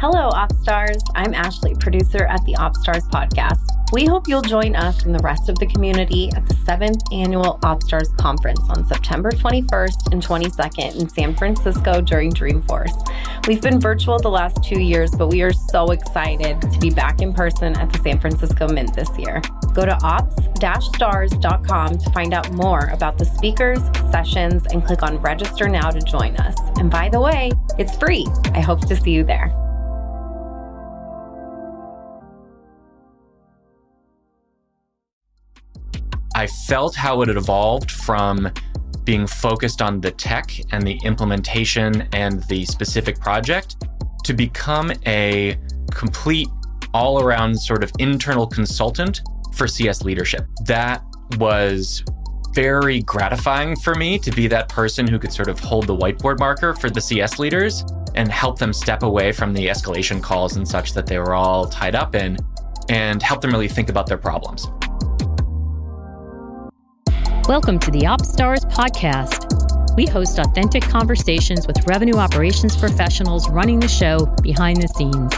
Hello, OpsStars. I'm Ashley, producer at the OpsStars podcast. We hope you'll join us and the rest of the community at the seventh annual OpsStars conference on September 21st and 22nd in San Francisco during Dreamforce. We've been virtual the last two years, but we are so excited to be back in person at the San Francisco Mint this year. Go to ops-stars.com to find out more about the speakers, sessions, and click on register now to join us. And by the way, it's free. I hope to see you there. I felt how it had evolved from being focused on the tech and the implementation and the specific project to become a complete all around sort of internal consultant for CS leadership. That was very gratifying for me to be that person who could sort of hold the whiteboard marker for the CS leaders and help them step away from the escalation calls and such that they were all tied up in and help them really think about their problems. Welcome to the OpsStars podcast. We host authentic conversations with revenue operations professionals running the show behind the scenes,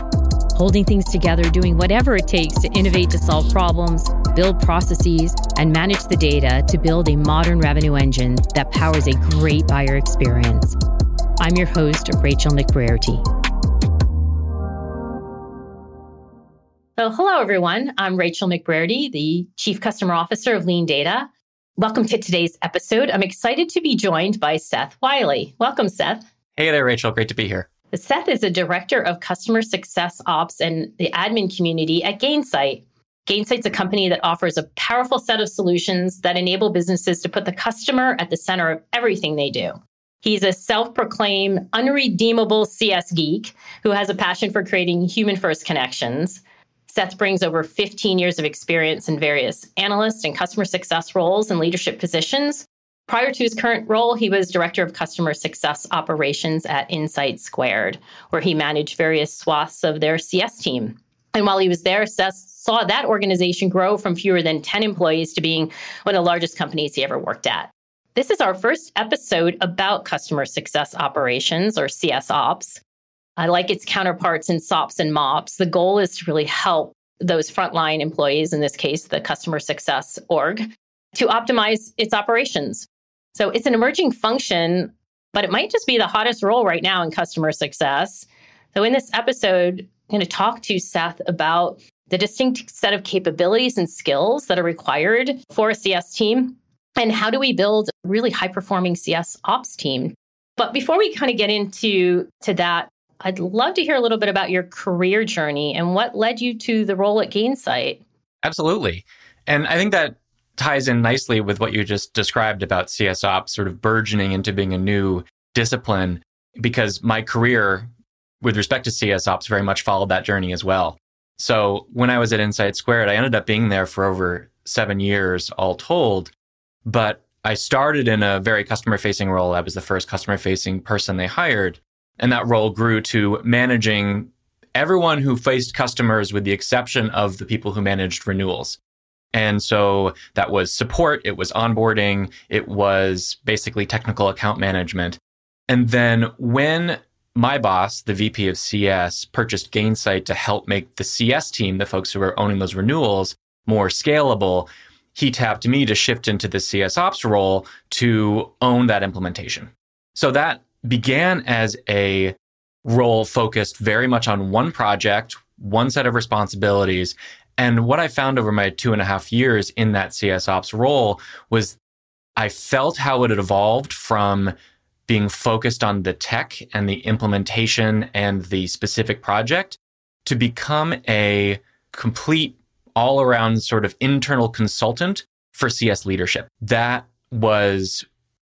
holding things together, doing whatever it takes to innovate to solve problems, build processes, and manage the data to build a modern revenue engine that powers a great buyer experience. I'm your host, Rachel McBrearty. So, hello, everyone. I'm Rachel McBrearty, the Chief Customer Officer of Lean Data. Welcome to today's episode. I'm excited to be joined by Seth Wiley. Welcome, Seth. Hey there, Rachel. Great to be here. Seth is a director of customer success ops and the admin community at Gainsight. Gainsight's a company that offers a powerful set of solutions that enable businesses to put the customer at the center of everything they do. He's a self proclaimed unredeemable CS geek who has a passion for creating human first connections. Seth brings over 15 years of experience in various analyst and customer success roles and leadership positions. Prior to his current role, he was director of customer success operations at Insight Squared, where he managed various swaths of their CS team. And while he was there, Seth saw that organization grow from fewer than 10 employees to being one of the largest companies he ever worked at. This is our first episode about customer success operations or CS ops. I like its counterparts in SOPs and MOPs. The goal is to really help those frontline employees, in this case, the customer success org, to optimize its operations. So it's an emerging function, but it might just be the hottest role right now in customer success. So in this episode, I'm going to talk to Seth about the distinct set of capabilities and skills that are required for a CS team and how do we build a really high performing CS ops team. But before we kind of get into to that, I'd love to hear a little bit about your career journey and what led you to the role at Gainsight. Absolutely. And I think that ties in nicely with what you just described about CS ops sort of burgeoning into being a new discipline, because my career with respect to CS ops very much followed that journey as well. So when I was at Insight Squared, I ended up being there for over seven years, all told. But I started in a very customer facing role. I was the first customer facing person they hired. And that role grew to managing everyone who faced customers with the exception of the people who managed renewals. And so that was support, it was onboarding, it was basically technical account management. And then when my boss, the VP of CS, purchased Gainsight to help make the CS team, the folks who were owning those renewals, more scalable, he tapped me to shift into the CS ops role to own that implementation. So that began as a role focused very much on one project, one set of responsibilities. And what I found over my two and a half years in that CS ops role was I felt how it had evolved from being focused on the tech and the implementation and the specific project to become a complete all around sort of internal consultant for CS leadership. That was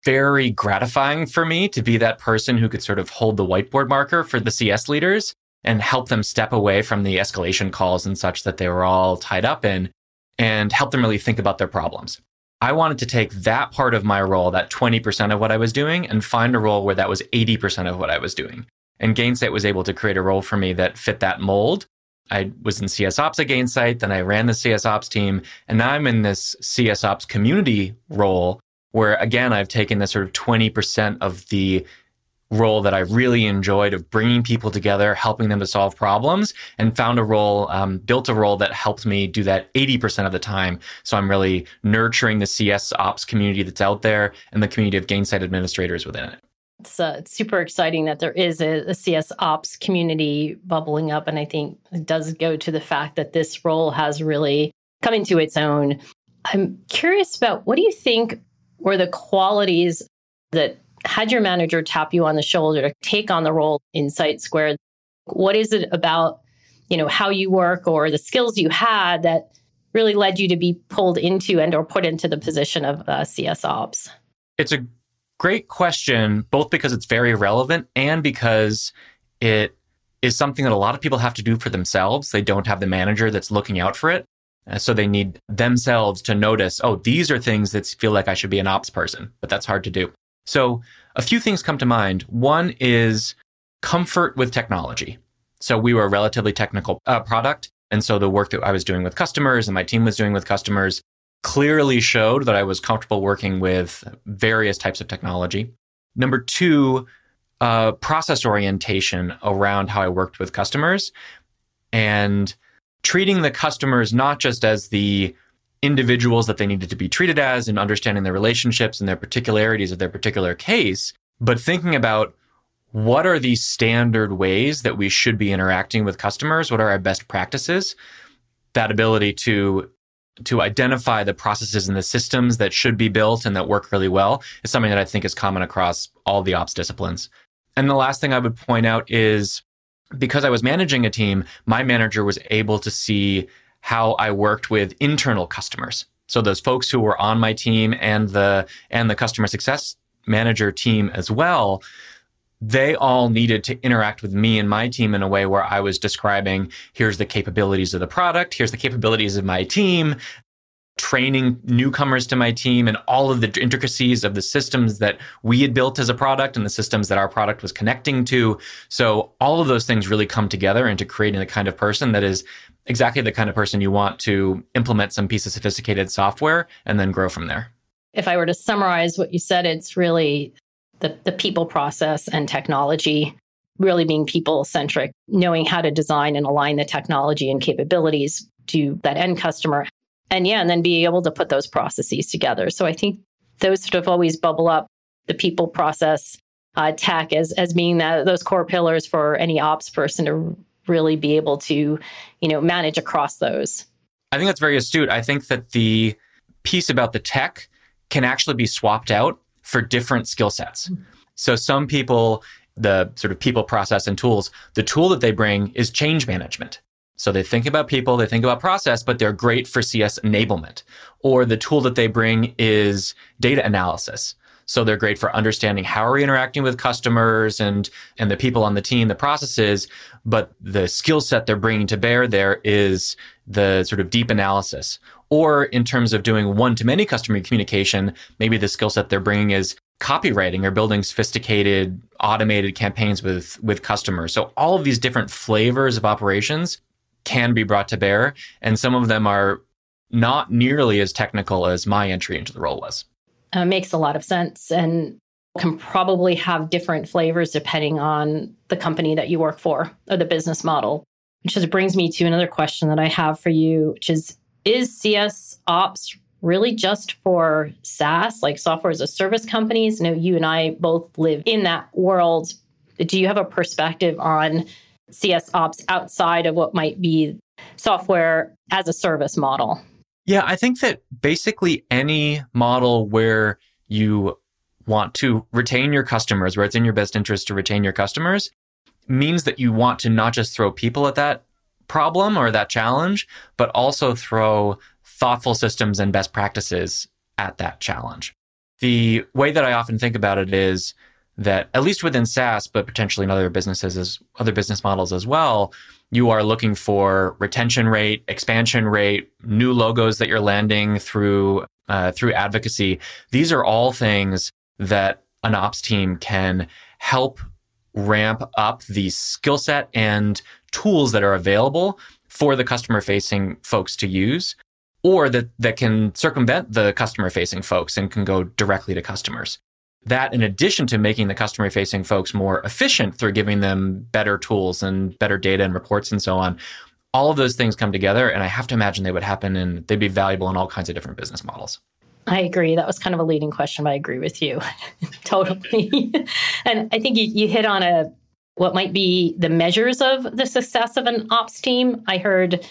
very gratifying for me to be that person who could sort of hold the whiteboard marker for the CS leaders and help them step away from the escalation calls and such that they were all tied up in and help them really think about their problems. I wanted to take that part of my role, that 20% of what I was doing, and find a role where that was 80% of what I was doing. And Gainsight was able to create a role for me that fit that mold. I was in CS Ops at Gainsight, then I ran the CS Ops team, and now I'm in this CS Ops community role where again, I've taken this sort of 20% of the role that I really enjoyed of bringing people together, helping them to solve problems, and found a role, um, built a role that helped me do that 80% of the time. So I'm really nurturing the CS ops community that's out there and the community of Gainsight administrators within it. It's, uh, it's super exciting that there is a, a CS ops community bubbling up. And I think it does go to the fact that this role has really come into its own. I'm curious about what do you think were the qualities that had your manager tap you on the shoulder to take on the role Insight Square? What is it about, you know, how you work or the skills you had that really led you to be pulled into and or put into the position of uh, CS Ops? It's a great question, both because it's very relevant and because it is something that a lot of people have to do for themselves. They don't have the manager that's looking out for it. So they need themselves to notice, oh, these are things that feel like I should be an ops person, but that's hard to do. So a few things come to mind. One is comfort with technology. So we were a relatively technical uh, product. And so the work that I was doing with customers and my team was doing with customers clearly showed that I was comfortable working with various types of technology. Number two, uh, process orientation around how I worked with customers and treating the customers not just as the individuals that they needed to be treated as and understanding their relationships and their particularities of their particular case, but thinking about what are the standard ways that we should be interacting with customers? What are our best practices? That ability to to identify the processes and the systems that should be built and that work really well is something that I think is common across all the ops disciplines. And the last thing I would point out is because I was managing a team, my manager was able to see how I worked with internal customers. So those folks who were on my team and the and the customer success manager team as well, they all needed to interact with me and my team in a way where I was describing here's the capabilities of the product, here's the capabilities of my team, training newcomers to my team and all of the intricacies of the systems that we had built as a product and the systems that our product was connecting to. So all of those things really come together into creating the kind of person that is exactly the kind of person you want to implement some piece of sophisticated software and then grow from there. If I were to summarize what you said, it's really the, the people process and technology really being people centric, knowing how to design and align the technology and capabilities to that end customer and yeah, and then be able to put those processes together. So I think those sort of always bubble up the people process uh, tech as as being that those core pillars for any ops person to really be able to you know manage across those. I think that's very astute. I think that the piece about the tech can actually be swapped out for different skill sets. Mm-hmm. So some people the sort of people process and tools, the tool that they bring is change management. So they think about people, they think about process, but they're great for CS enablement. Or the tool that they bring is data analysis. So they're great for understanding how are we interacting with customers and, and the people on the team, the processes. But the skill set they're bringing to bear there is the sort of deep analysis. Or in terms of doing one to many customer communication, maybe the skill set they're bringing is copywriting or building sophisticated automated campaigns with, with customers. So all of these different flavors of operations can be brought to bear. And some of them are not nearly as technical as my entry into the role was. Uh, makes a lot of sense and can probably have different flavors depending on the company that you work for or the business model. Which just brings me to another question that I have for you, which is Is CS Ops really just for SaaS, like software as a service companies? You know, you and I both live in that world. Do you have a perspective on CS ops outside of what might be software as a service model? Yeah, I think that basically any model where you want to retain your customers, where it's in your best interest to retain your customers, means that you want to not just throw people at that problem or that challenge, but also throw thoughtful systems and best practices at that challenge. The way that I often think about it is that at least within SaaS, but potentially in other businesses as other business models as well, you are looking for retention rate, expansion rate, new logos that you're landing through uh, through advocacy. These are all things that an ops team can help ramp up the skill set and tools that are available for the customer facing folks to use or that, that can circumvent the customer facing folks and can go directly to customers. That in addition to making the customer facing folks more efficient through giving them better tools and better data and reports and so on all of those things come together and i have to imagine they would happen and they'd be valuable in all kinds of different business models I agree. That was kind of a leading question, but I agree with you totally. and I think you, you hit on a what might be the measures of the success of an ops team. I heard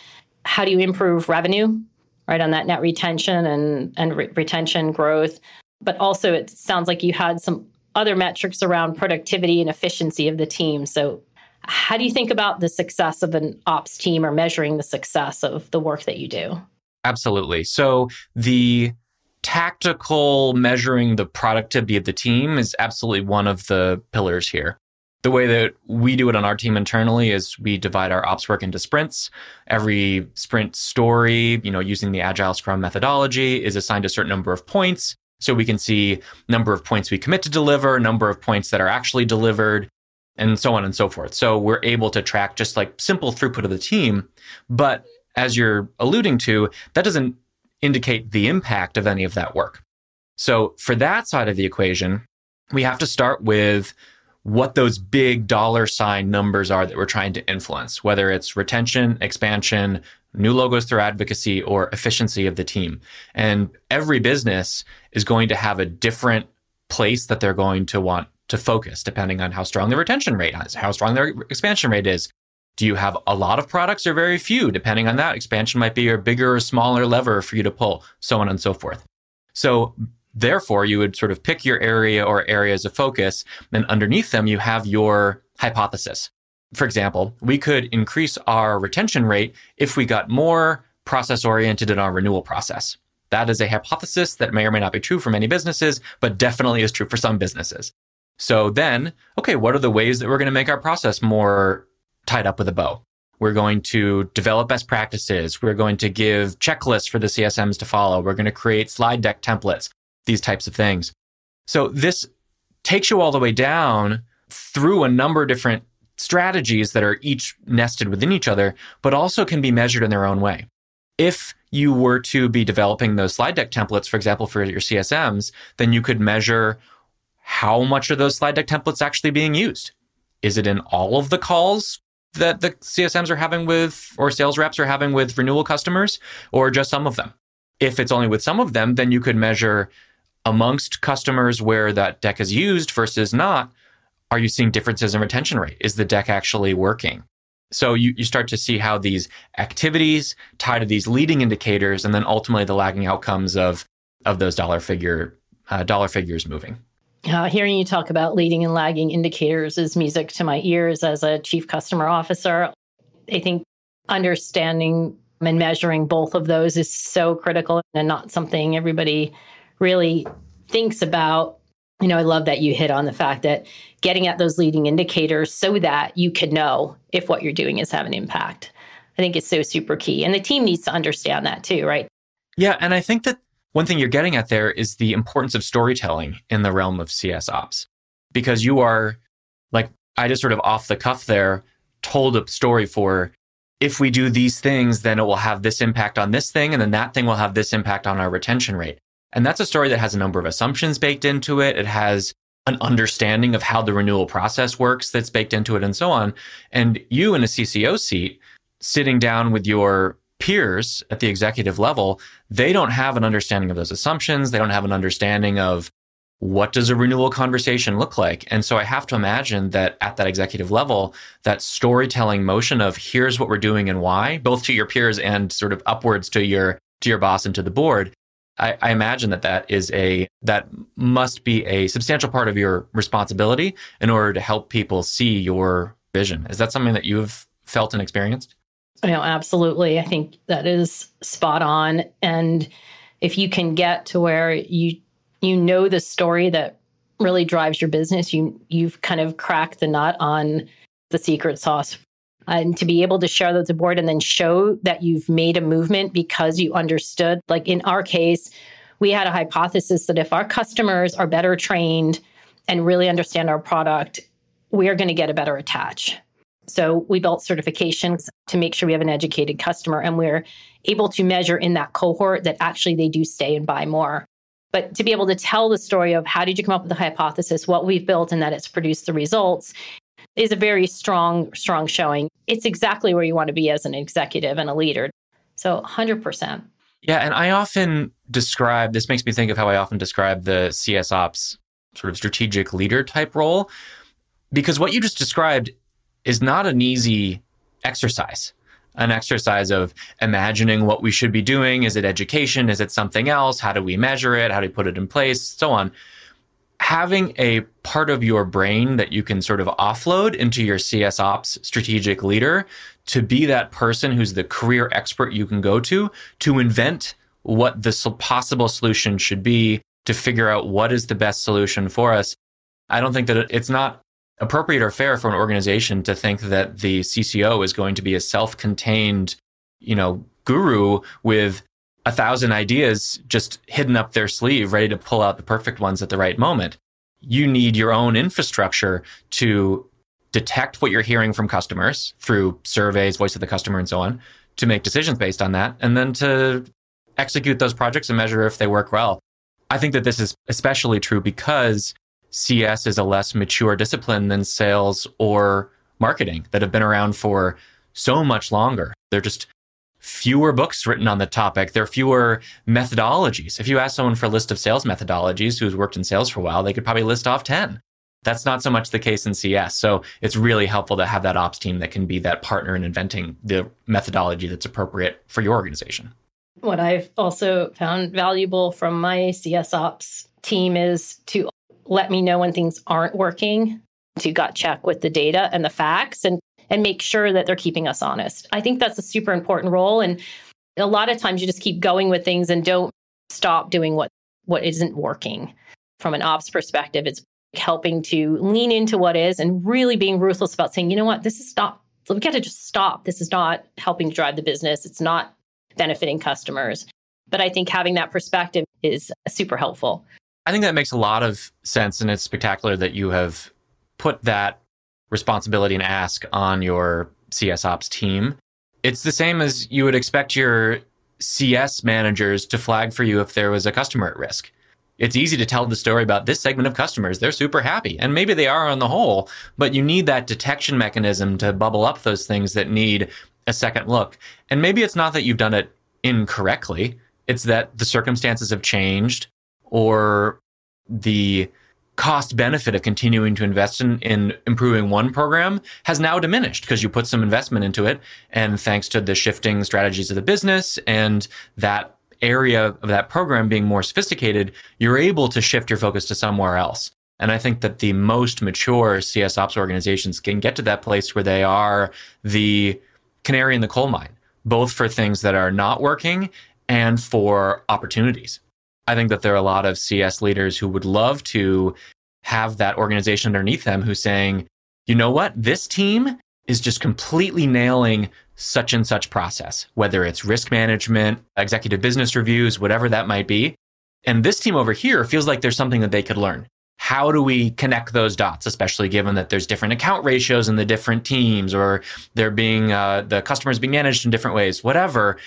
how do you improve revenue, right, on that net retention and and re- retention growth, but also it sounds like you had some other metrics around productivity and efficiency of the team. So how do you think about the success of an ops team or measuring the success of the work that you do? Absolutely. So the tactical measuring the productivity of the team is absolutely one of the pillars here. The way that we do it on our team internally is we divide our ops work into sprints. Every sprint story, you know, using the agile scrum methodology is assigned a certain number of points. So we can see number of points we commit to deliver, number of points that are actually delivered, and so on and so forth. So we're able to track just like simple throughput of the team. But as you're alluding to, that doesn't indicate the impact of any of that work. So for that side of the equation, we have to start with what those big dollar sign numbers are that we're trying to influence, whether it's retention, expansion, new logos through advocacy, or efficiency of the team. And every business is going to have a different place that they're going to want to focus depending on how strong their retention rate is, how strong their expansion rate is, do you have a lot of products or very few? Depending on that, expansion might be a bigger or smaller lever for you to pull, so on and so forth. So therefore, you would sort of pick your area or areas of focus, and underneath them, you have your hypothesis. For example, we could increase our retention rate if we got more process oriented in our renewal process. That is a hypothesis that may or may not be true for many businesses, but definitely is true for some businesses. So then, okay, what are the ways that we're going to make our process more tied up with a bow. We're going to develop best practices. We're going to give checklists for the CSMs to follow. We're going to create slide deck templates, these types of things. So this takes you all the way down through a number of different strategies that are each nested within each other, but also can be measured in their own way. If you were to be developing those slide deck templates, for example, for your CSMs, then you could measure how much are those slide deck templates actually being used? Is it in all of the calls that the CSMs are having with or sales reps are having with renewal customers or just some of them? If it's only with some of them, then you could measure amongst customers where that deck is used versus not. Are you seeing differences in retention rate? Is the deck actually working? So you, you start to see how these activities tie to these leading indicators and then ultimately the lagging outcomes of, of those dollar figure uh, dollar figures moving. Uh, hearing you talk about leading and lagging indicators is music to my ears as a chief customer officer. I think understanding and measuring both of those is so critical and not something everybody really thinks about. You know, I love that you hit on the fact that getting at those leading indicators so that you can know if what you're doing is having impact. I think it's so super key. And the team needs to understand that too, right? Yeah. And I think that one thing you're getting at there is the importance of storytelling in the realm of CS ops, because you are like, I just sort of off the cuff there told a story for if we do these things, then it will have this impact on this thing, and then that thing will have this impact on our retention rate. And that's a story that has a number of assumptions baked into it. It has an understanding of how the renewal process works that's baked into it and so on. And you in a CCO seat, sitting down with your peers at the executive level, they don't have an understanding of those assumptions. They don't have an understanding of what does a renewal conversation look like? And so I have to imagine that at that executive level, that storytelling motion of here's what we're doing and why, both to your peers and sort of upwards to your to your boss and to the board. I, I imagine that that is a that must be a substantial part of your responsibility in order to help people see your vision. Is that something that you've felt and experienced? You know, absolutely. I think that is spot on. And if you can get to where you you know the story that really drives your business, you you've kind of cracked the nut on the secret sauce. And to be able to share that with the board and then show that you've made a movement because you understood, like in our case, we had a hypothesis that if our customers are better trained and really understand our product, we are going to get a better attach. So we built certifications to make sure we have an educated customer and we're able to measure in that cohort that actually they do stay and buy more. But to be able to tell the story of how did you come up with the hypothesis, what we've built, and that it's produced the results is a very strong, strong showing. It's exactly where you want to be as an executive and a leader. So 100%. Yeah. And I often describe this, makes me think of how I often describe the CS Ops sort of strategic leader type role, because what you just described is not an easy exercise an exercise of imagining what we should be doing. Is it education? Is it something else? How do we measure it? How do we put it in place? So on. Having a part of your brain that you can sort of offload into your CS ops strategic leader to be that person who's the career expert you can go to to invent what the possible solution should be to figure out what is the best solution for us. I don't think that it's not appropriate or fair for an organization to think that the CCO is going to be a self-contained, you know, guru with a thousand ideas just hidden up their sleeve, ready to pull out the perfect ones at the right moment. You need your own infrastructure to detect what you're hearing from customers through surveys, voice of the customer, and so on, to make decisions based on that, and then to execute those projects and measure if they work well. I think that this is especially true because CS is a less mature discipline than sales or marketing that have been around for so much longer. They're just fewer books written on the topic. There are fewer methodologies. If you ask someone for a list of sales methodologies who's worked in sales for a while, they could probably list off 10. That's not so much the case in CS. So it's really helpful to have that ops team that can be that partner in inventing the methodology that's appropriate for your organization. What I've also found valuable from my CS ops team is to let me know when things aren't working, to gut check with the data and the facts and and make sure that they're keeping us honest. I think that's a super important role and a lot of times you just keep going with things and don't stop doing what what isn't working. From an ops perspective, it's helping to lean into what is and really being ruthless about saying, you know what, this is not we got to just stop. This is not helping to drive the business. It's not benefiting customers. But I think having that perspective is super helpful. I think that makes a lot of sense. And it's spectacular that you have put that responsibility and ask on your CS ops team. It's the same as you would expect your CS managers to flag for you if there was a customer at risk. It's easy to tell the story about this segment of customers. They're super happy. And maybe they are on the whole, but you need that detection mechanism to bubble up those things that need a second look. And maybe it's not that you've done it incorrectly. It's that the circumstances have changed or the cost benefit of continuing to invest in, in improving one program has now diminished because you put some investment into it. And thanks to the shifting strategies of the business and that area of that program being more sophisticated, you're able to shift your focus to somewhere else. And I think that the most mature CS ops organizations can get to that place where they are the canary in the coal mine, both for things that are not working and for opportunities. I think that there are a lot of CS leaders who would love to have that organization underneath them who's saying, you know what, this team is just completely nailing such and such process, whether it's risk management, executive business reviews, whatever that might be. And this team over here feels like there's something that they could learn. How do we connect those dots, especially given that there's different account ratios in the different teams, or they're being uh, the customers being managed in different ways, whatever.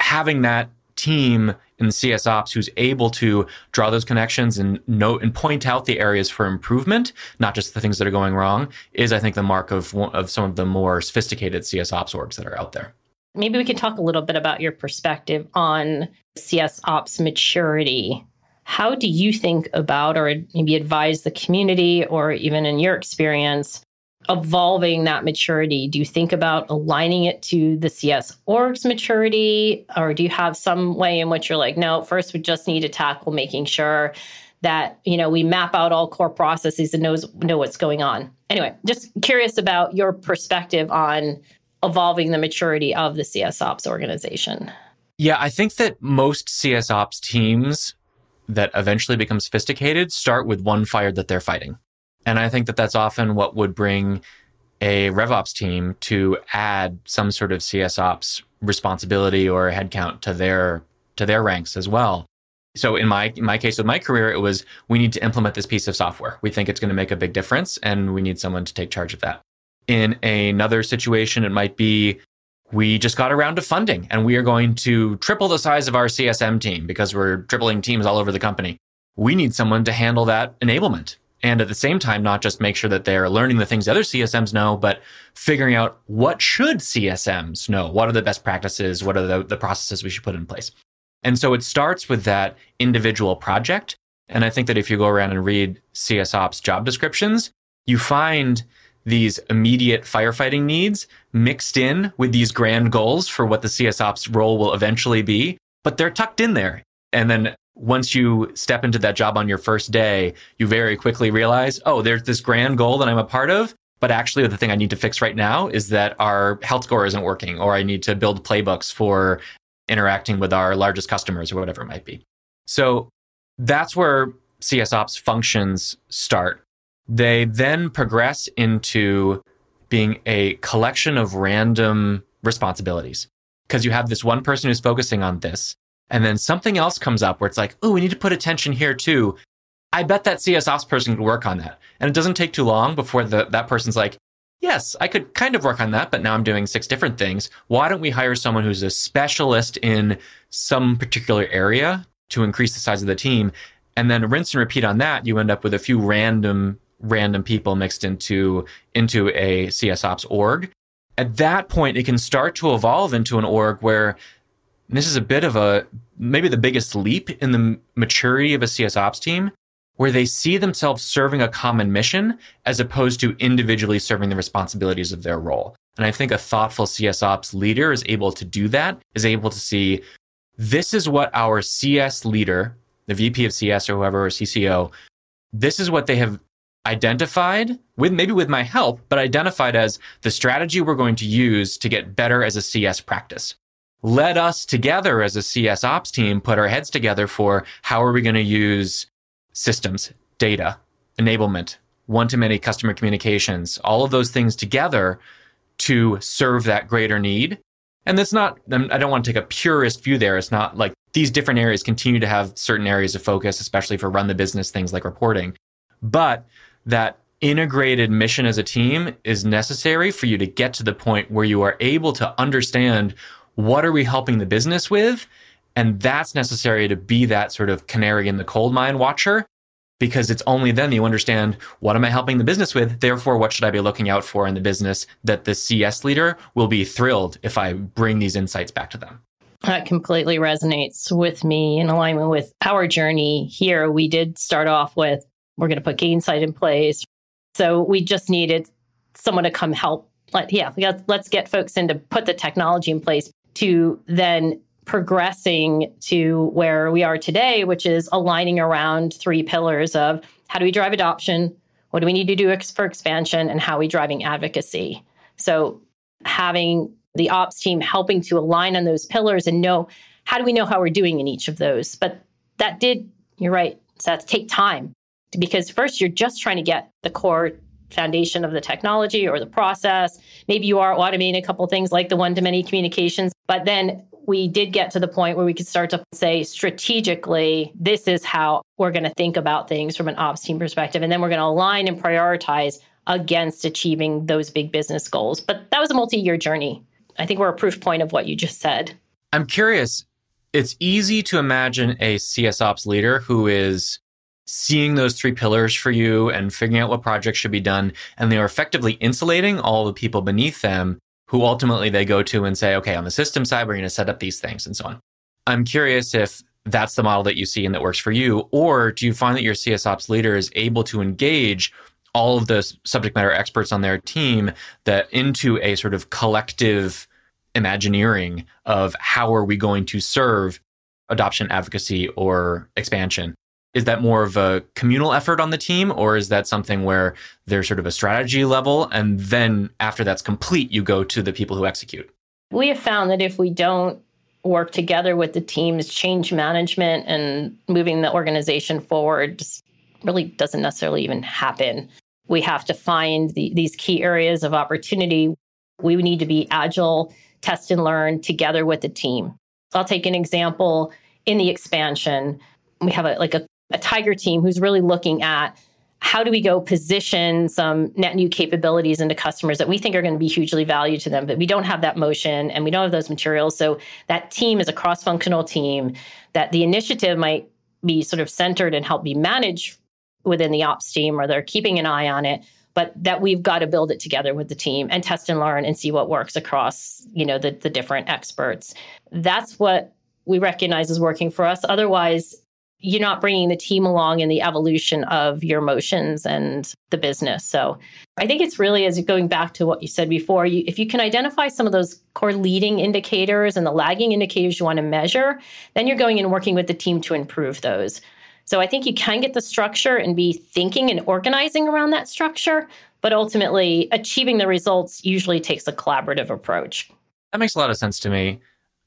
Having that team in CS ops who's able to draw those connections and note and point out the areas for improvement, not just the things that are going wrong, is I think the mark of of some of the more sophisticated CS ops orgs that are out there. Maybe we could talk a little bit about your perspective on CS ops maturity. How do you think about or maybe advise the community or even in your experience evolving that maturity? Do you think about aligning it to the CS org's maturity? Or do you have some way in which you're like, no, first we just need to tackle making sure that, you know, we map out all core processes and knows know what's going on. Anyway, just curious about your perspective on evolving the maturity of the CS ops organization. Yeah, I think that most CS ops teams that eventually become sophisticated start with one fire that they're fighting. And I think that that's often what would bring a RevOps team to add some sort of CS ops responsibility or headcount to their to their ranks as well. So in my in my case with my career, it was we need to implement this piece of software. We think it's going to make a big difference, and we need someone to take charge of that. In another situation, it might be we just got around to funding and we are going to triple the size of our CSM team because we're tripling teams all over the company. We need someone to handle that enablement. And at the same time, not just make sure that they're learning the things other CSMs know, but figuring out what should CSMs know? What are the best practices? What are the, the processes we should put in place? And so it starts with that individual project. And I think that if you go around and read CSOps job descriptions, you find these immediate firefighting needs mixed in with these grand goals for what the CSOps role will eventually be, but they're tucked in there. And then once you step into that job on your first day, you very quickly realize, oh, there's this grand goal that I'm a part of. But actually, the thing I need to fix right now is that our health score isn't working, or I need to build playbooks for interacting with our largest customers or whatever it might be. So that's where CSOps functions start. They then progress into being a collection of random responsibilities because you have this one person who's focusing on this. And then something else comes up where it's like, oh, we need to put attention here too. I bet that CSOps person could work on that. And it doesn't take too long before the, that person's like, yes, I could kind of work on that, but now I'm doing six different things. Why don't we hire someone who's a specialist in some particular area to increase the size of the team? And then rinse and repeat on that. You end up with a few random random people mixed into into a CSOps org. At that point, it can start to evolve into an org where this is a bit of a maybe the biggest leap in the maturity of a CSOps team, where they see themselves serving a common mission as opposed to individually serving the responsibilities of their role. And I think a thoughtful CSOps leader is able to do that, is able to see this is what our CS leader, the VP of CS or whoever, or CCO, this is what they have identified with maybe with my help, but identified as the strategy we're going to use to get better as a CS practice. Let us together as a CS ops team put our heads together for how are we going to use systems, data, enablement, one to many customer communications, all of those things together to serve that greater need. And that's not, I don't want to take a purist view there. It's not like these different areas continue to have certain areas of focus, especially for run the business things like reporting. But that integrated mission as a team is necessary for you to get to the point where you are able to understand what are we helping the business with? And that's necessary to be that sort of canary in the coal mine watcher because it's only then you understand what am I helping the business with? Therefore, what should I be looking out for in the business that the CS leader will be thrilled if I bring these insights back to them? That completely resonates with me in alignment with our journey here. We did start off with we're going to put Gainsight in place. So we just needed someone to come help. Like, yeah, let's get folks in to put the technology in place to then progressing to where we are today, which is aligning around three pillars of how do we drive adoption, what do we need to do for expansion, and how are we driving advocacy. So having the ops team helping to align on those pillars and know how do we know how we're doing in each of those. But that did, you're right, that's take time because first you're just trying to get the core foundation of the technology or the process. Maybe you are automating a couple things like the one to many communications, but then we did get to the point where we could start to say strategically, this is how we're going to think about things from an ops team perspective. And then we're going to align and prioritize against achieving those big business goals. But that was a multi year journey. I think we're a proof point of what you just said. I'm curious. It's easy to imagine a CS ops leader who is seeing those three pillars for you and figuring out what projects should be done. And they are effectively insulating all the people beneath them who ultimately they go to and say, okay, on the system side, we're going to set up these things and so on. I'm curious if that's the model that you see and that works for you, or do you find that your CS ops leader is able to engage all of the subject matter experts on their team that into a sort of collective imagineering of how are we going to serve adoption advocacy or expansion is that more of a communal effort on the team or is that something where there's sort of a strategy level and then after that's complete you go to the people who execute? We have found that if we don't work together with the teams change management and moving the organization forward really doesn't necessarily even happen. We have to find the, these key areas of opportunity. We need to be agile test and learn together with the team. I'll take an example in the expansion. We have a like a a tiger team who's really looking at how do we go position some net new capabilities into customers that we think are going to be hugely valued to them but we don't have that motion and we don't have those materials. So that team is a cross-functional team that the initiative might be sort of centered and help be managed within the ops team or they're keeping an eye on it but that we've got to build it together with the team and test and learn and see what works across you know the, the different experts. That's what we recognize is working for us. Otherwise you're not bringing the team along in the evolution of your motions and the business. So I think it's really as going back to what you said before, you, if you can identify some of those core leading indicators and the lagging indicators you want to measure, then you're going and working with the team to improve those. So I think you can get the structure and be thinking and organizing around that structure, but ultimately achieving the results usually takes a collaborative approach. That makes a lot of sense to me.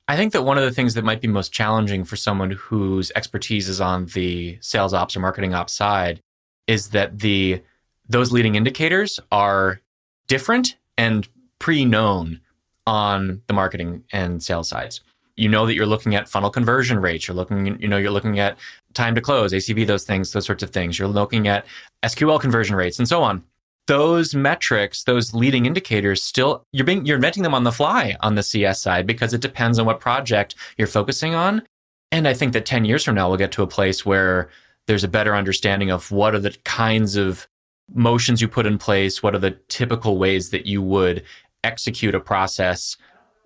I think that one of the things that might be most challenging for someone whose expertise is on the sales ops or marketing ops side is that the those leading indicators are different and pre-known on the marketing and sales sides. You know that you're looking at funnel conversion rates, you're looking you know you're looking at time to close, ACV those things, those sorts of things. You're looking at SQL conversion rates and so on those metrics, those leading indicators still you're being you're inventing them on the fly on the CS side because it depends on what project you're focusing on. And I think that 10 years from now we'll get to a place where there's a better understanding of what are the kinds of motions you put in place, what are the typical ways that you would execute a process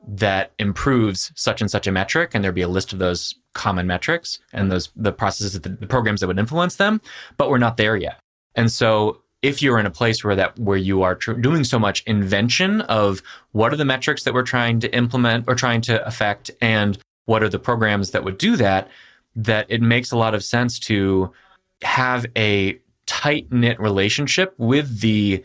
that improves such and such a metric and there'd be a list of those common metrics and those the processes the, the programs that would influence them but we're not there yet and so if you're in a place where that where you are tr- doing so much invention of what are the metrics that we're trying to implement or trying to affect and what are the programs that would do that that it makes a lot of sense to have a tight knit relationship with the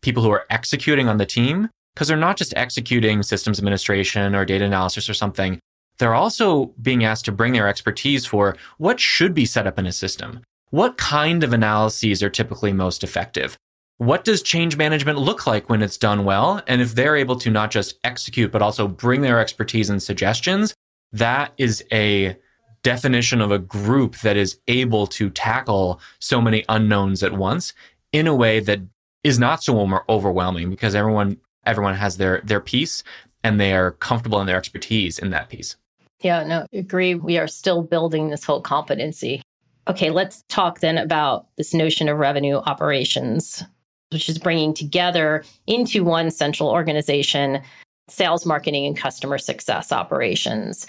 people who are executing on the team because they're not just executing systems administration or data analysis or something. They're also being asked to bring their expertise for what should be set up in a system what kind of analyses are typically most effective? What does change management look like when it's done well? And if they're able to not just execute, but also bring their expertise and suggestions, that is a definition of a group that is able to tackle so many unknowns at once in a way that is not so overwhelming because everyone everyone has their their piece and they are comfortable in their expertise in that piece. Yeah, no, agree. We are still building this whole competency. Okay, let's talk then about this notion of revenue operations, which is bringing together into one central organization sales, marketing, and customer success operations.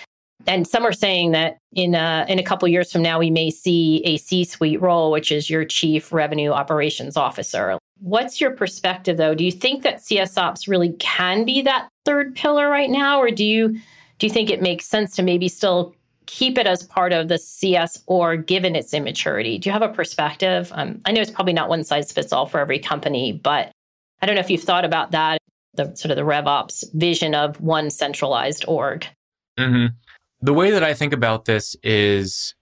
And some are saying that in a, in a couple years from now, we may see a C suite role, which is your chief revenue operations officer. What's your perspective, though? Do you think that CS Ops really can be that third pillar right now, or do you do you think it makes sense to maybe still keep it as part of the CS or given its immaturity? Do you have a perspective? Um, I know it's probably not one size fits all for every company, but I don't know if you've thought about that, the sort of the RevOps vision of one centralized org. Mm-hmm. The way that I think about this is,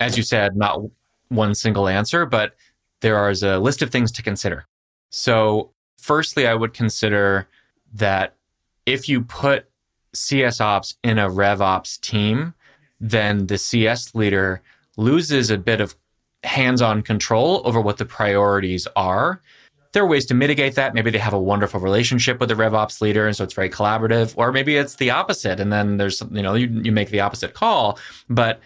as you said, not one single answer, but there is a list of things to consider. So, firstly, I would consider that if you put CS ops in a RevOps team, then the CS leader loses a bit of hands on control over what the priorities are. There are ways to mitigate that. Maybe they have a wonderful relationship with the RevOps leader, and so it's very collaborative. Or maybe it's the opposite, and then there's you know you, you make the opposite call. But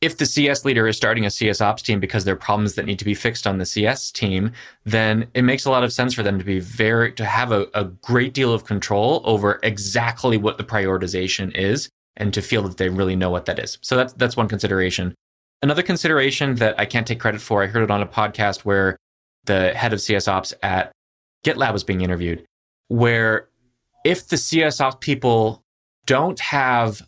if the CS leader is starting a CS ops team because there are problems that need to be fixed on the CS team, then it makes a lot of sense for them to be very to have a, a great deal of control over exactly what the prioritization is and to feel that they really know what that is. So that's that's one consideration. Another consideration that I can't take credit for, I heard it on a podcast where the head of CS ops at GitLab was being interviewed, where if the CS ops people don't have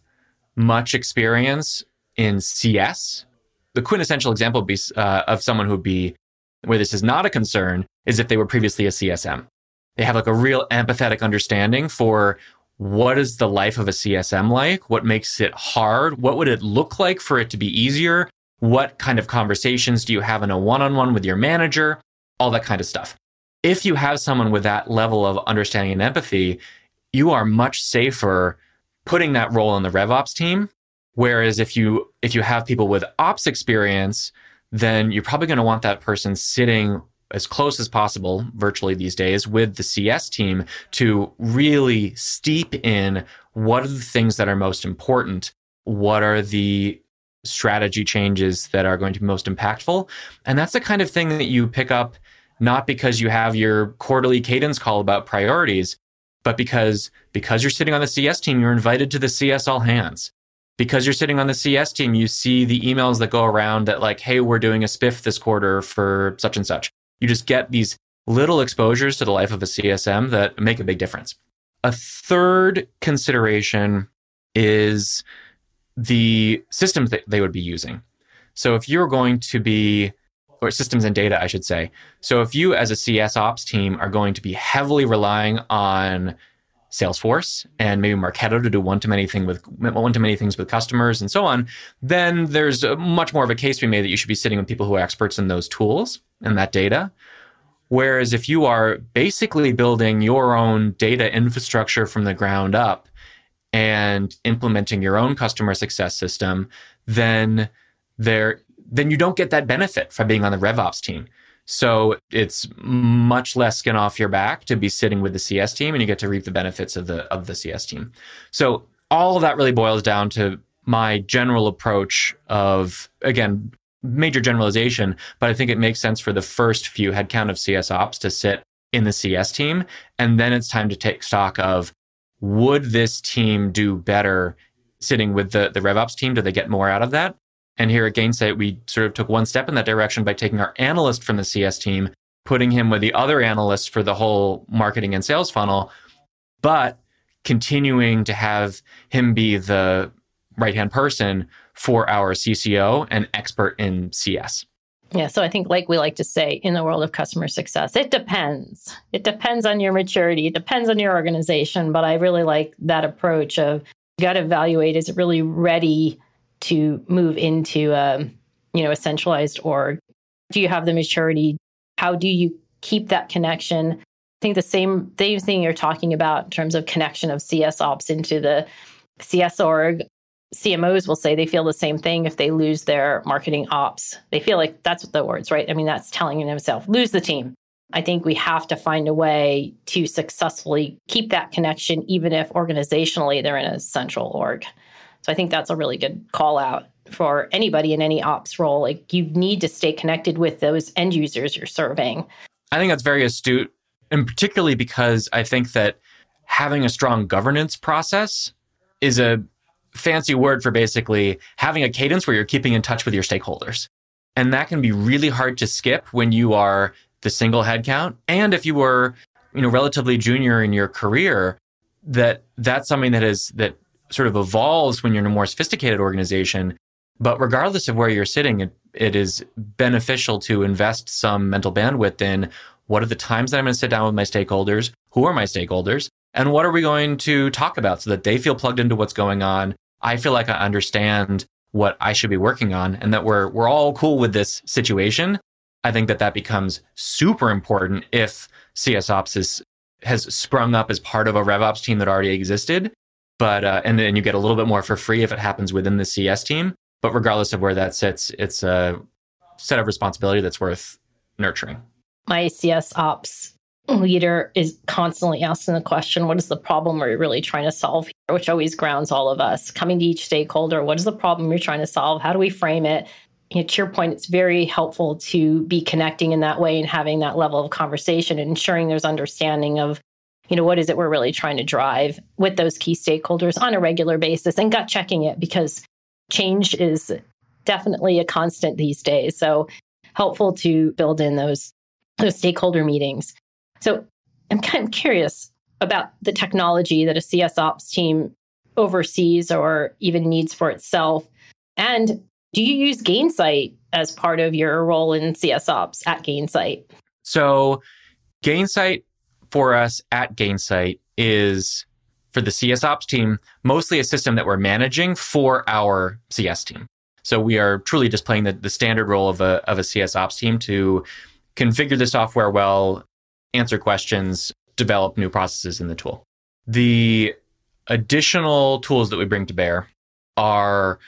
much experience in CS, the quintessential example be, uh, of someone who would be where this is not a concern is if they were previously a CSM. They have like a real empathetic understanding for what is the life of a CSM like? What makes it hard? What would it look like for it to be easier? What kind of conversations do you have in a one on one with your manager? All that kind of stuff. If you have someone with that level of understanding and empathy, you are much safer putting that role in the RevOps team. Whereas if you if you have people with ops experience, then you're probably going to want that person sitting as close as possible virtually these days with the CS team to really steep in what are the things that are most important? What are the strategy changes that are going to be most impactful? And that's the kind of thing that you pick up not because you have your quarterly cadence call about priorities, but because because you're sitting on the CS team, you're invited to the CS all hands. Because you're sitting on the CS team, you see the emails that go around that like, hey, we're doing a spiff this quarter for such and such. You just get these little exposures to the life of a CSM that make a big difference. A third consideration is the systems that they would be using. So if you're going to be, or systems and data, I should say. So if you as a CS ops team are going to be heavily relying on Salesforce and maybe Marketo to do one to many thing with one to many things with customers and so on, then there's much more of a case to be made that you should be sitting with people who are experts in those tools and that data. Whereas if you are basically building your own data infrastructure from the ground up and implementing your own customer success system, then there then you don't get that benefit from being on the RevOps team. So it's much less skin off your back to be sitting with the CS team and you get to reap the benefits of the of the CS team. So all of that really boils down to my general approach of again major generalization, but I think it makes sense for the first few headcount of CS ops to sit in the CS team and then it's time to take stock of would this team do better sitting with the, the RevOps team? Do they get more out of that? And here at Gainsight, we sort of took one step in that direction by taking our analyst from the CS team, putting him with the other analysts for the whole marketing and sales funnel, but continuing to have him be the right hand person for our CCO and expert in CS. Yeah, so I think, like we like to say in the world of customer success, it depends. It depends on your maturity, it depends on your organization. But I really like that approach of you got to evaluate is it really ready to move into a, um, you know, a centralized org? Do you have the maturity? How do you keep that connection? I think the same, same thing you're talking about in terms of connection of CS ops into the CS org CMOs will say they feel the same thing if they lose their marketing ops. They feel like that's what the words, right? I mean, that's telling themselves, lose the team. I think we have to find a way to successfully keep that connection, even if organizationally they're in a central org. So I think that's a really good call out for anybody in any ops role. Like you need to stay connected with those end users you're serving. I think that's very astute, and particularly because I think that having a strong governance process is a fancy word for basically having a cadence where you're keeping in touch with your stakeholders. And that can be really hard to skip when you are the single headcount. And if you were, you know, relatively junior in your career, that that's something that is that sort of evolves when you're in a more sophisticated organization. But regardless of where you're sitting, it, it is beneficial to invest some mental bandwidth in what are the times that I'm going to sit down with my stakeholders? Who are my stakeholders? And what are we going to talk about so that they feel plugged into what's going on I feel like I understand what I should be working on and that we're we're all cool with this situation. I think that that becomes super important if CS Ops is, has sprung up as part of a RevOps team that already existed. But uh, and then you get a little bit more for free if it happens within the CS team. But regardless of where that sits, it's a set of responsibility that's worth nurturing. My CS Ops leader is constantly asking the question what is the problem we're really trying to solve here which always grounds all of us coming to each stakeholder what is the problem you're trying to solve how do we frame it you know, to your point it's very helpful to be connecting in that way and having that level of conversation and ensuring there's understanding of you know what is it we're really trying to drive with those key stakeholders on a regular basis and gut checking it because change is definitely a constant these days so helpful to build in those those stakeholder meetings so I'm kind of curious about the technology that a CS ops team oversees or even needs for itself. And do you use Gainsight as part of your role in CS ops at Gainsight? So Gainsight for us at Gainsight is for the CS ops team, mostly a system that we're managing for our CS team. So we are truly just playing the, the standard role of a, of a CS ops team to configure the software well, answer questions, develop new processes in the tool. The additional tools that we bring to bear are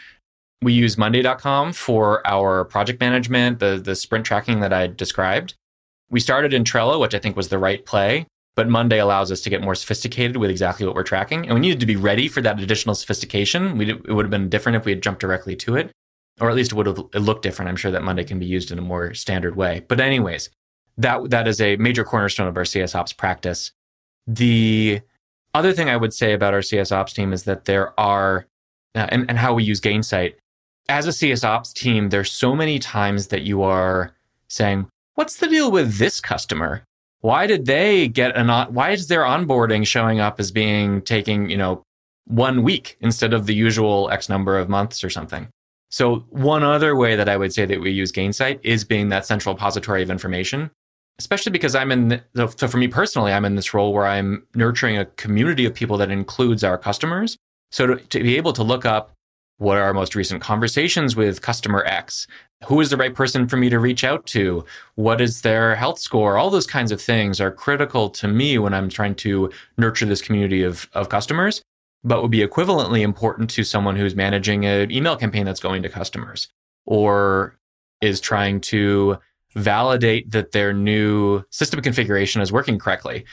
we use monday.com for our project management, the, the sprint tracking that I described. We started in Trello, which I think was the right play, but Monday allows us to get more sophisticated with exactly what we're tracking. And we needed to be ready for that additional sophistication. We, it would have been different if we had jumped directly to it, or at least it would have looked different. I'm sure that Monday can be used in a more standard way. But, anyways, that, that is a major cornerstone of our CS Ops practice. The other thing I would say about our CS Ops team is that there are, uh, and, and how we use Gainsight. As a CS Ops team, there's so many times that you are saying, what's the deal with this customer? Why did they get an, why is their onboarding showing up as being taking, you know, one week instead of the usual X number of months or something? So one other way that I would say that we use Gainsight is being that central repository of information especially because I'm in, the, so for me personally, I'm in this role where I'm nurturing a community of people that includes our customers. So to, to be able to look up what are our most recent conversations with customer X? Who is the right person for me to reach out to? What is their health score? All those kinds of things are critical to me when I'm trying to nurture this community of, of customers, but would be equivalently important to someone who's managing an email campaign that's going to customers or is trying to validate that their new system configuration is working correctly.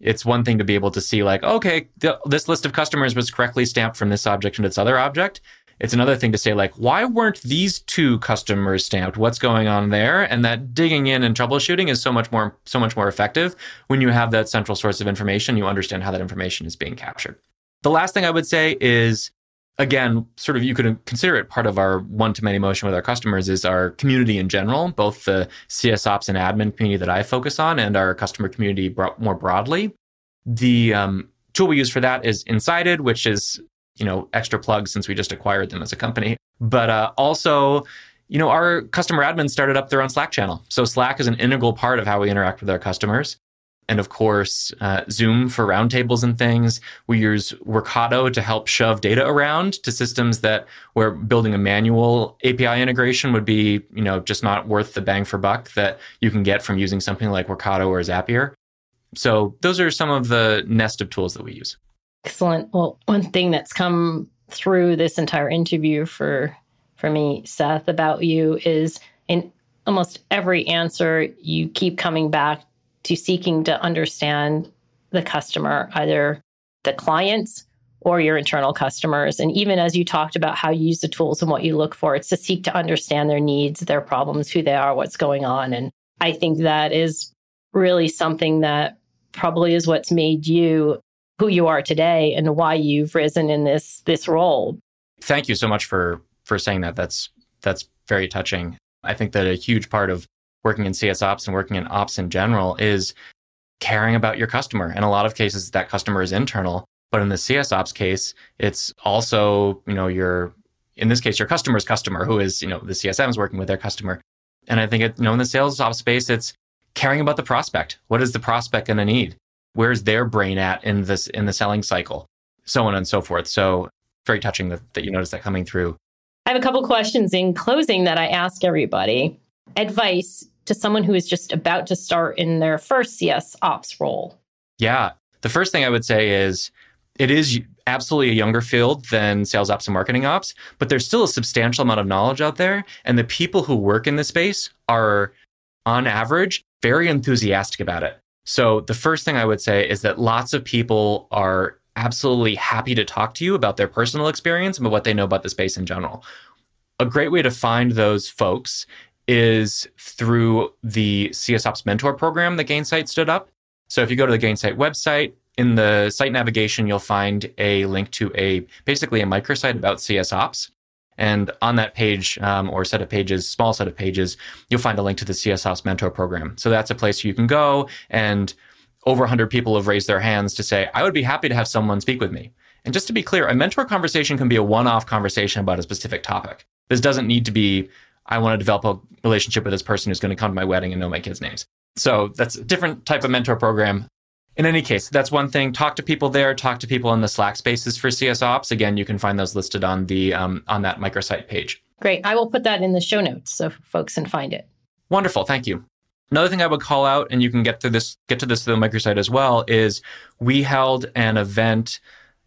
It's one thing to be able to see, like, okay, th- this list of customers was correctly stamped from this object and its other object. It's another thing to say, like, why weren't these two customers stamped? What's going on there? And that digging in and troubleshooting is so much more, so much more effective when you have that central source of information. You understand how that information is being captured. The last thing I would say is again, sort of you could consider it part of our one to many motion with our customers is our community in general, both the CS ops and admin community that I focus on and our customer community more broadly. The um, tool we use for that is inSided, which is, you know, extra plug since we just acquired them as a company. But uh, also, you know, our customer admin started up their own Slack channel. So Slack is an integral part of how we interact with our customers and of course uh, Zoom for roundtables and things. We use Workato to help shove data around to systems that where building a manual API integration would be, you know, just not worth the bang for buck that you can get from using something like Workato or Zapier. So those are some of the nest of tools that we use. Excellent. Well, one thing that's come through this entire interview for for me, Seth, about you is in almost every answer you keep coming back to seeking to understand the customer, either the clients or your internal customers. And even as you talked about how you use the tools and what you look for, it's to seek to understand their needs, their problems, who they are, what's going on. And I think that is really something that probably is what's made you who you are today and why you've risen in this this role. Thank you so much for for saying that. That's that's very touching. I think that a huge part of working in CS ops and working in ops in general is caring about your customer. In a lot of cases, that customer is internal. But in the CS ops case, it's also, you know, your, in this case, your customer's customer, who is, you know, the CSM is working with their customer. And I think, it, you know, in the sales ops space, it's caring about the prospect. What is the prospect going to need? Where's their brain at in this, in the selling cycle? So on and so forth. So very touching that, that you notice that coming through. I have a couple questions in closing that I ask everybody advice to someone who is just about to start in their first CS ops role? Yeah. The first thing I would say is it is absolutely a younger field than sales ops and marketing ops, but there's still a substantial amount of knowledge out there. And the people who work in this space are, on average, very enthusiastic about it. So the first thing I would say is that lots of people are absolutely happy to talk to you about their personal experience and what they know about the space in general. A great way to find those folks is through the CSOps mentor program that Gainsight stood up. So if you go to the Gainsight website, in the site navigation, you'll find a link to a basically a microsite about CSOps. And on that page um, or set of pages, small set of pages, you'll find a link to the CSOps mentor program. So that's a place you can go and over 100 people have raised their hands to say, I would be happy to have someone speak with me. And just to be clear, a mentor conversation can be a one off conversation about a specific topic. This doesn't need to be I want to develop a relationship with this person who's going to come to my wedding and know my kids' names. So that's a different type of mentor program. In any case, that's one thing. Talk to people there. Talk to people in the Slack spaces for CS Ops. Again, you can find those listed on the um, on that microsite page. Great. I will put that in the show notes so folks can find it. Wonderful. Thank you. Another thing I would call out, and you can get to this get to this through the microsite as well, is we held an event,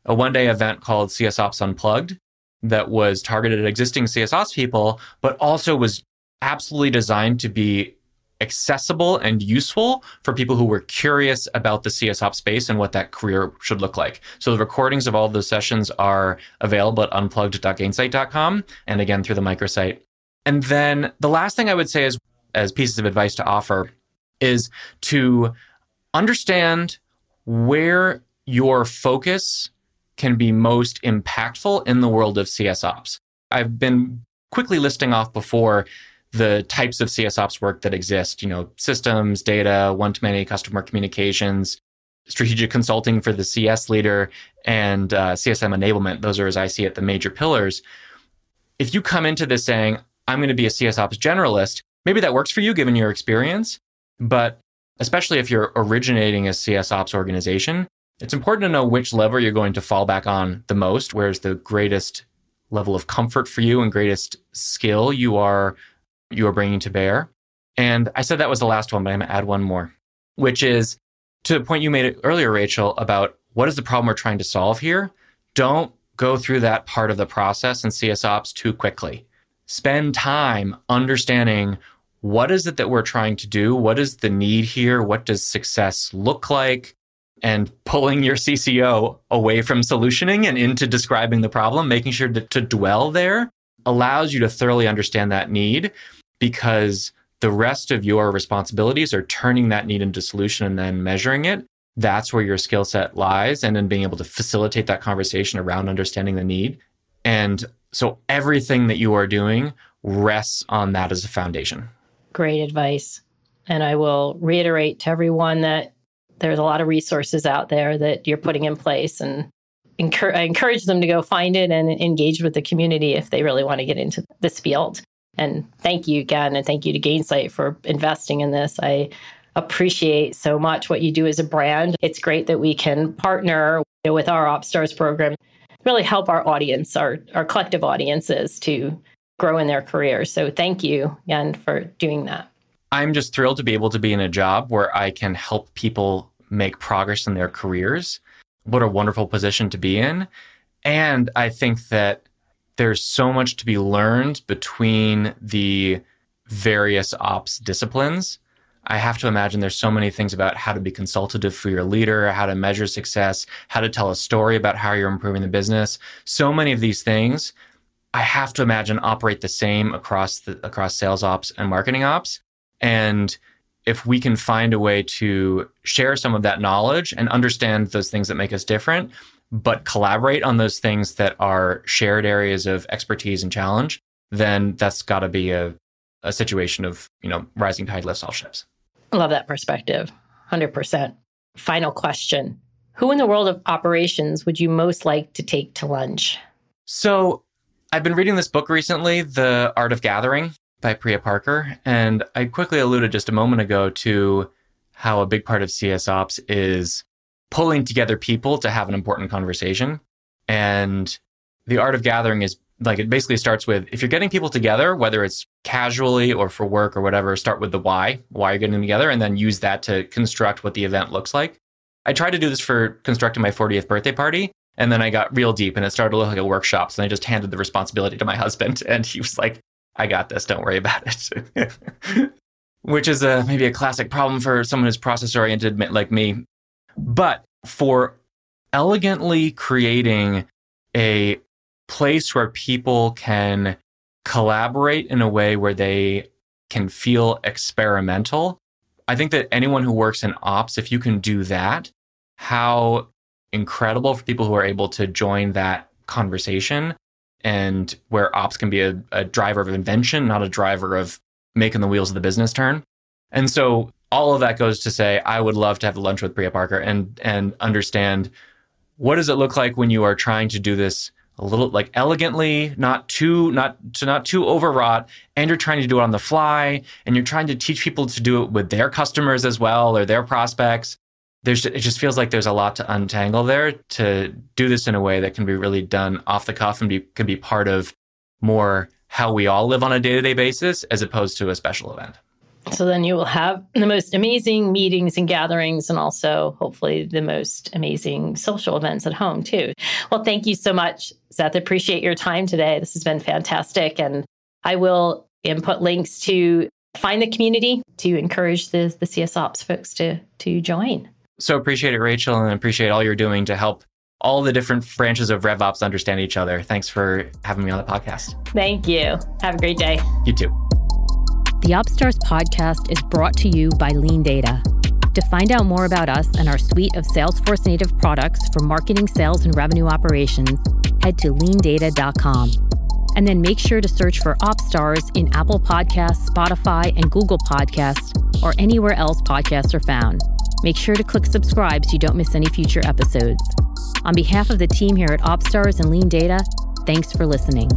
a one day event called CS Ops Unplugged, that was targeted at existing CS Ops people, but also was absolutely designed to be accessible and useful for people who were curious about the CSOP space and what that career should look like. So the recordings of all those sessions are available at unplugged.gainsight.com and again through the microsite. And then the last thing I would say is as pieces of advice to offer is to understand where your focus can be most impactful in the world of CSOps. I've been quickly listing off before the types of CSOps work that exist, you know, systems, data, one to many customer communications, strategic consulting for the CS leader, and uh, CSM enablement. Those are, as I see it, the major pillars. If you come into this saying, I'm going to be a CSOps generalist, maybe that works for you given your experience. But especially if you're originating a CSOps organization, it's important to know which lever you're going to fall back on the most, where's the greatest level of comfort for you and greatest skill you are you are bringing to bear. And I said that was the last one, but I'm going to add one more, which is to the point you made earlier, Rachel, about what is the problem we're trying to solve here. Don't go through that part of the process and in CSOps too quickly. Spend time understanding what is it that we're trying to do? What is the need here? What does success look like? And pulling your CCO away from solutioning and into describing the problem, making sure to, to dwell there allows you to thoroughly understand that need because the rest of your responsibilities are turning that need into solution and then measuring it. That's where your skill set lies. And then being able to facilitate that conversation around understanding the need. And so everything that you are doing rests on that as a foundation. Great advice. And I will reiterate to everyone that there's a lot of resources out there that you're putting in place and I encourage them to go find it and engage with the community if they really want to get into this field. And thank you again. And thank you to Gainsight for investing in this. I appreciate so much what you do as a brand. It's great that we can partner with our OpsStars program, really help our audience, our, our collective audiences to grow in their careers. So thank you again for doing that. I'm just thrilled to be able to be in a job where I can help people make progress in their careers. What a wonderful position to be in. And I think that there's so much to be learned between the various ops disciplines. I have to imagine there's so many things about how to be consultative for your leader, how to measure success, how to tell a story about how you're improving the business. So many of these things I have to imagine operate the same across the across sales ops and marketing ops. And if we can find a way to share some of that knowledge and understand those things that make us different, but collaborate on those things that are shared areas of expertise and challenge, then that's got to be a, a situation of, you know, rising tide lifts all ships. I love that perspective. 100%. Final question Who in the world of operations would you most like to take to lunch? So I've been reading this book recently, The Art of Gathering by Priya Parker. And I quickly alluded just a moment ago to how a big part of CS Ops is pulling together people to have an important conversation. And the art of gathering is like it basically starts with if you're getting people together, whether it's casually or for work or whatever, start with the why, why you're getting them together, and then use that to construct what the event looks like. I tried to do this for constructing my 40th birthday party. And then I got real deep and it started to look like a workshop. So I just handed the responsibility to my husband and he was like, I got this. Don't worry about it. Which is a, maybe a classic problem for someone who's process oriented like me. But for elegantly creating a place where people can collaborate in a way where they can feel experimental. I think that anyone who works in ops, if you can do that, how incredible for people who are able to join that conversation and where ops can be a, a driver of invention, not a driver of making the wheels of the business turn. And so all of that goes to say I would love to have lunch with Priya Parker and and understand what does it look like when you are trying to do this a little like elegantly, not too not to not too overwrought, and you're trying to do it on the fly, and you're trying to teach people to do it with their customers as well or their prospects. There's it just feels like there's a lot to untangle there to do this in a way that can be really done off the cuff and be can be part of more how we all live on a day-to-day basis as opposed to a special event. So then you will have the most amazing meetings and gatherings, and also hopefully the most amazing social events at home, too. Well, thank you so much, Seth. Appreciate your time today. This has been fantastic. And I will input links to find the community to encourage the, the CS Ops folks to, to join. So appreciate it, Rachel, and appreciate all you're doing to help all the different branches of RevOps understand each other. Thanks for having me on the podcast. Thank you. Have a great day. You too. The OpsStars podcast is brought to you by LeanData. To find out more about us and our suite of Salesforce native products for marketing, sales, and revenue operations, head to leandata.com. And then make sure to search for OpsStars in Apple Podcasts, Spotify, and Google Podcasts, or anywhere else podcasts are found. Make sure to click subscribe so you don't miss any future episodes. On behalf of the team here at OpsStars and LeanData, thanks for listening.